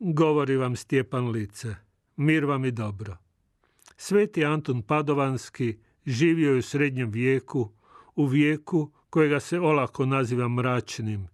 Govori vam Stjepan Lice. Mir vam i dobro. Sveti Antun Padovanski živio je u srednjem vijeku, u vijeku kojega se olako naziva mračnim,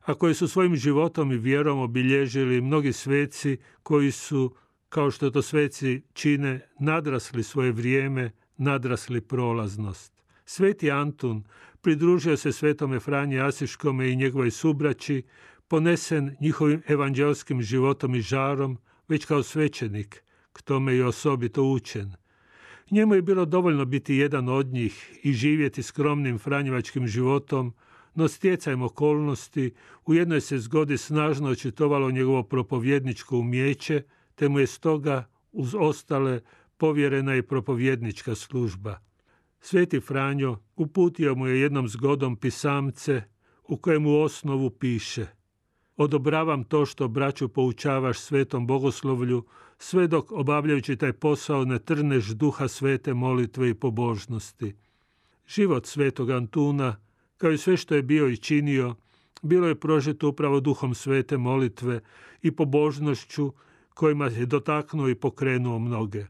a koji su svojim životom i vjerom obilježili mnogi sveci koji su, kao što to sveci čine, nadrasli svoje vrijeme, nadrasli prolaznost. Sveti Antun pridružio se svetome Franji Asiškome i njegovoj subraći, ponesen njihovim evanđelskim životom i žarom, već kao svećenik, k tome i osobito učen. Njemu je bilo dovoljno biti jedan od njih i živjeti skromnim franjevačkim životom, no stjecajem okolnosti u jednoj se zgodi snažno očitovalo njegovo propovjedničko umjeće, te mu je stoga uz ostale povjerena i propovjednička služba. Sveti Franjo uputio mu je jednom zgodom pisamce u kojemu osnovu piše – Odobravam to što braću poučavaš svetom bogoslovlju, sve dok obavljajući taj posao ne trneš duha svete molitve i pobožnosti. Život svetog Antuna, kao i sve što je bio i činio, bilo je prožeto upravo duhom svete molitve i pobožnošću kojima je dotaknuo i pokrenuo mnoge.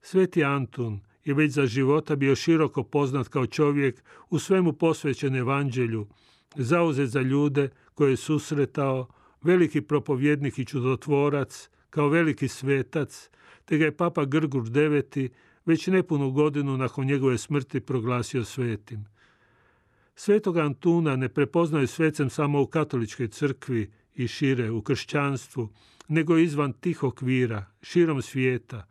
Sveti Antun je već za života bio široko poznat kao čovjek u svemu posvećen evanđelju, zauzet za ljude koje je susretao, veliki propovjednik i čudotvorac, kao veliki svetac, te ga je papa Grgur IX već nepunu godinu nakon njegove smrti proglasio svetim. Svetog Antuna ne prepoznaju svecem samo u katoličkoj crkvi i šire u kršćanstvu, nego izvan tih okvira, širom svijeta.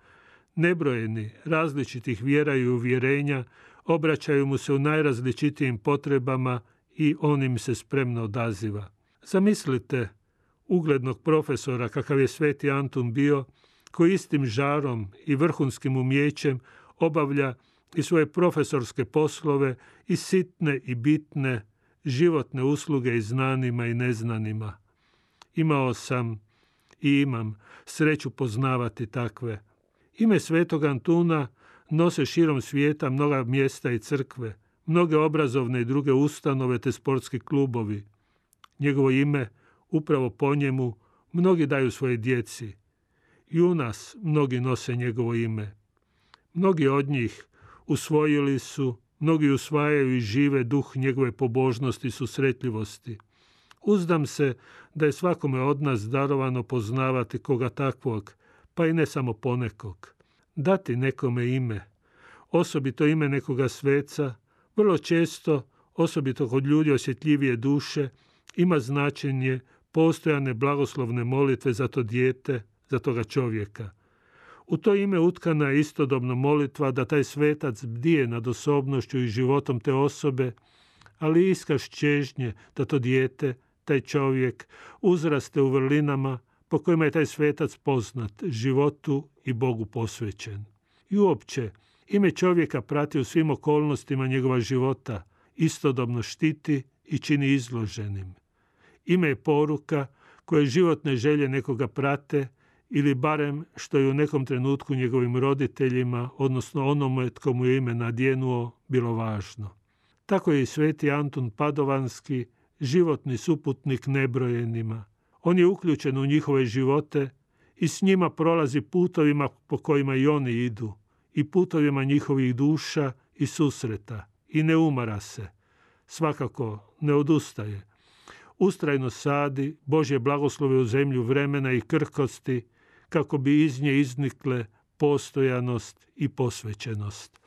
Nebrojeni različitih vjera i uvjerenja obraćaju mu se u najrazličitijim potrebama i on im se spremno odaziva. Zamislite uglednog profesora kakav je Sveti Antun bio, koji istim žarom i vrhunskim umjećem obavlja i svoje profesorske poslove i sitne i bitne životne usluge i znanima i neznanima. Imao sam i imam sreću poznavati takve. Ime Svetog Antuna nose širom svijeta mnoga mjesta i crkve, mnoge obrazovne i druge ustanove te sportski klubovi. Njegovo ime, upravo po njemu, mnogi daju svoje djeci. I u nas mnogi nose njegovo ime. Mnogi od njih usvojili su, mnogi usvajaju i žive duh njegove pobožnosti i susretljivosti. Uzdam se da je svakome od nas darovano poznavati koga takvog, pa i ne samo ponekog. Dati nekome ime, osobito ime nekoga sveca, vrlo često, osobito kod ljudi osjetljivije duše, ima značenje postojane blagoslovne molitve za to dijete, za toga čovjeka. U to ime utkana je istodobno molitva da taj svetac bdije nad osobnošću i životom te osobe, ali iskaš čežnje da to dijete, taj čovjek, uzraste u vrlinama po kojima je taj svetac poznat, životu i Bogu posvećen. I uopće, ime čovjeka prati u svim okolnostima njegova života, istodobno štiti i čini izloženim. Ime je poruka koje životne želje nekoga prate ili barem što je u nekom trenutku njegovim roditeljima, odnosno onome tko mu je ime nadjenuo, bilo važno. Tako je i sveti Antun Padovanski, životni suputnik nebrojenima. On je uključen u njihove živote i s njima prolazi putovima po kojima i oni idu i putovima njihovih duša i susreta i ne umara se. Svakako ne odustaje ustrajno sadi Božje blagoslove u zemlju vremena i krhkosti, kako bi iz nje iznikle postojanost i posvećenost.